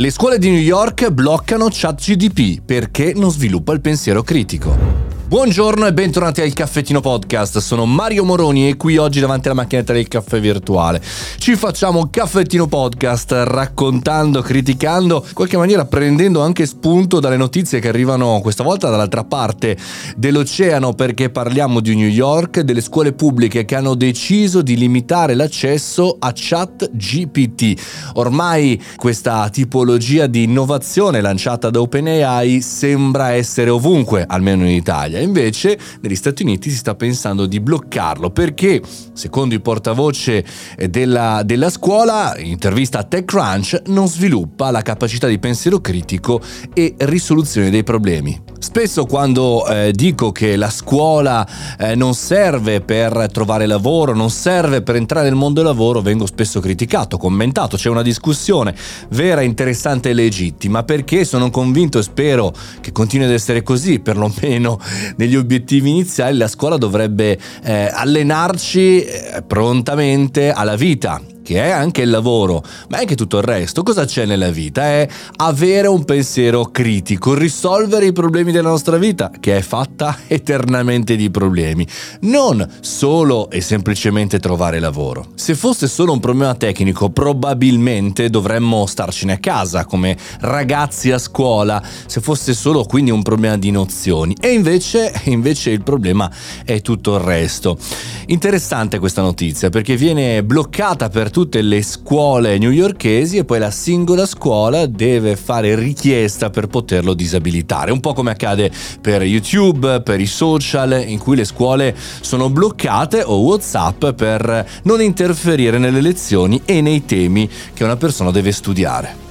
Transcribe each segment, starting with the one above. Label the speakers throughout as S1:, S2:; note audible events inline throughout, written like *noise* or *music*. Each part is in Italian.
S1: Le scuole di New York bloccano ChatGDP perché non sviluppa il pensiero critico. Buongiorno e bentornati al Caffettino Podcast, sono Mario Moroni e qui oggi davanti alla macchinetta del caffè virtuale. Ci facciamo un Caffettino Podcast raccontando, criticando, in qualche maniera prendendo anche spunto dalle notizie che arrivano questa volta dall'altra parte dell'oceano perché parliamo di New York, delle scuole pubbliche che hanno deciso di limitare l'accesso a chat GPT. Ormai questa tipologia di innovazione lanciata da OpenAI sembra essere ovunque, almeno in Italia. Italia. Invece negli Stati Uniti si sta pensando di bloccarlo perché, secondo il portavoce eh, della, della scuola, in intervista a TechCrunch, non sviluppa la capacità di pensiero critico e risoluzione dei problemi. Spesso quando eh, dico che la scuola eh, non serve per trovare lavoro, non serve per entrare nel mondo del lavoro, vengo spesso criticato, commentato, c'è una discussione vera, interessante e legittima perché sono convinto e spero che continui ad essere così, perlomeno *laughs* negli obiettivi iniziali, la scuola dovrebbe eh, allenarci eh, prontamente alla vita che è anche il lavoro, ma anche tutto il resto. Cosa c'è nella vita? È avere un pensiero critico, risolvere i problemi della nostra vita, che è fatta *laughs* eternamente di problemi. Non solo e semplicemente trovare lavoro. Se fosse solo un problema tecnico, probabilmente dovremmo starcene a casa come ragazzi a scuola, se fosse solo quindi un problema di nozioni. E invece, *laughs* invece il problema è tutto il resto. Interessante questa notizia perché viene bloccata per tutte le scuole newyorkesi e poi la singola scuola deve fare richiesta per poterlo disabilitare. Un po' come accade per YouTube, per i social, in cui le scuole sono bloccate o WhatsApp per non interferire nelle lezioni e nei temi che una persona deve studiare.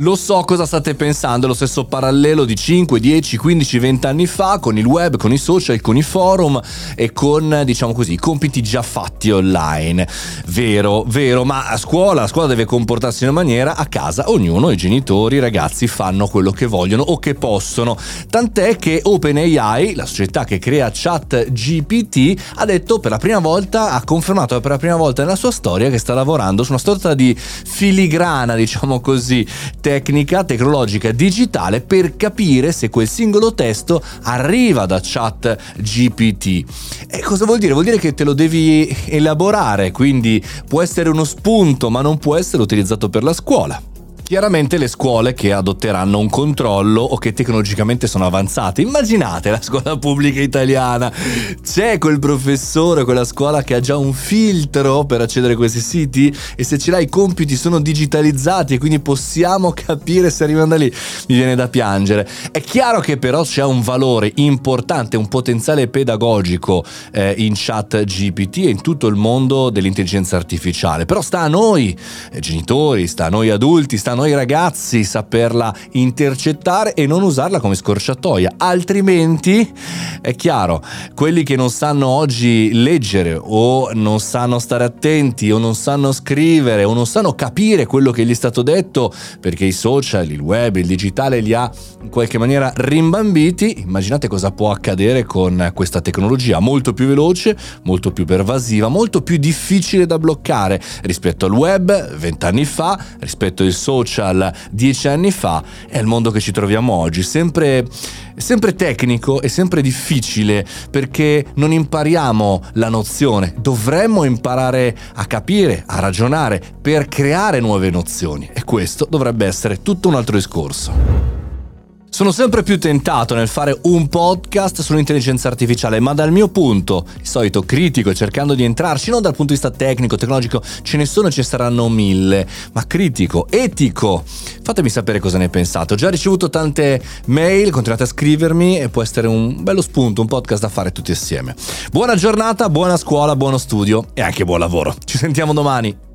S1: Lo so cosa state pensando, lo stesso parallelo di 5, 10, 15, 20 anni fa con il web, con i social, con i forum e con, diciamo così, i compiti già fatti online. Vero, vero, ma a scuola, a scuola deve comportarsi in una maniera, a casa ognuno, i genitori, i ragazzi fanno quello che vogliono o che possono. Tant'è che OpenAI, la società che crea chat GPT, ha detto per la prima volta, ha confermato per la prima volta nella sua storia che sta lavorando su una sorta di filigrana, diciamo così, tecnica tecnologica digitale per capire se quel singolo testo arriva da chat GPT. E cosa vuol dire? Vuol dire che te lo devi elaborare, quindi può essere uno spunto, ma non può essere utilizzato per la scuola. Chiaramente le scuole che adotteranno un controllo o che tecnologicamente sono avanzate. Immaginate la scuola pubblica italiana. C'è quel professore, quella scuola che ha già un filtro per accedere a questi siti e se ce l'hai i compiti sono digitalizzati e quindi possiamo capire se arrivano da lì. Mi viene da piangere. È chiaro che però c'è un valore importante, un potenziale pedagogico eh, in chat GPT e in tutto il mondo dell'intelligenza artificiale. Però sta a noi, eh, genitori, sta a noi adulti, sta a noi ragazzi saperla intercettare e non usarla come scorciatoia, altrimenti è chiaro, quelli che non sanno oggi leggere o non sanno stare attenti o non sanno scrivere o non sanno capire quello che gli è stato detto perché i social, il web, il digitale li ha in qualche maniera rimbambiti, immaginate cosa può accadere con questa tecnologia. Molto più veloce, molto più pervasiva, molto più difficile da bloccare rispetto al web vent'anni fa, rispetto ai social social dieci anni fa è il mondo che ci troviamo oggi, sempre, sempre tecnico e sempre difficile perché non impariamo la nozione, dovremmo imparare a capire, a ragionare per creare nuove nozioni. E questo dovrebbe essere tutto un altro discorso. Sono sempre più tentato nel fare un podcast sull'intelligenza artificiale, ma dal mio punto, il solito critico, cercando di entrarci non dal punto di vista tecnico, tecnologico, ce ne sono e ci saranno mille, ma critico, etico. Fatemi sapere cosa ne pensate. Ho già ricevuto tante mail, continuate a scrivermi e può essere un bello spunto, un podcast da fare tutti assieme. Buona giornata, buona scuola, buono studio e anche buon lavoro. Ci sentiamo domani.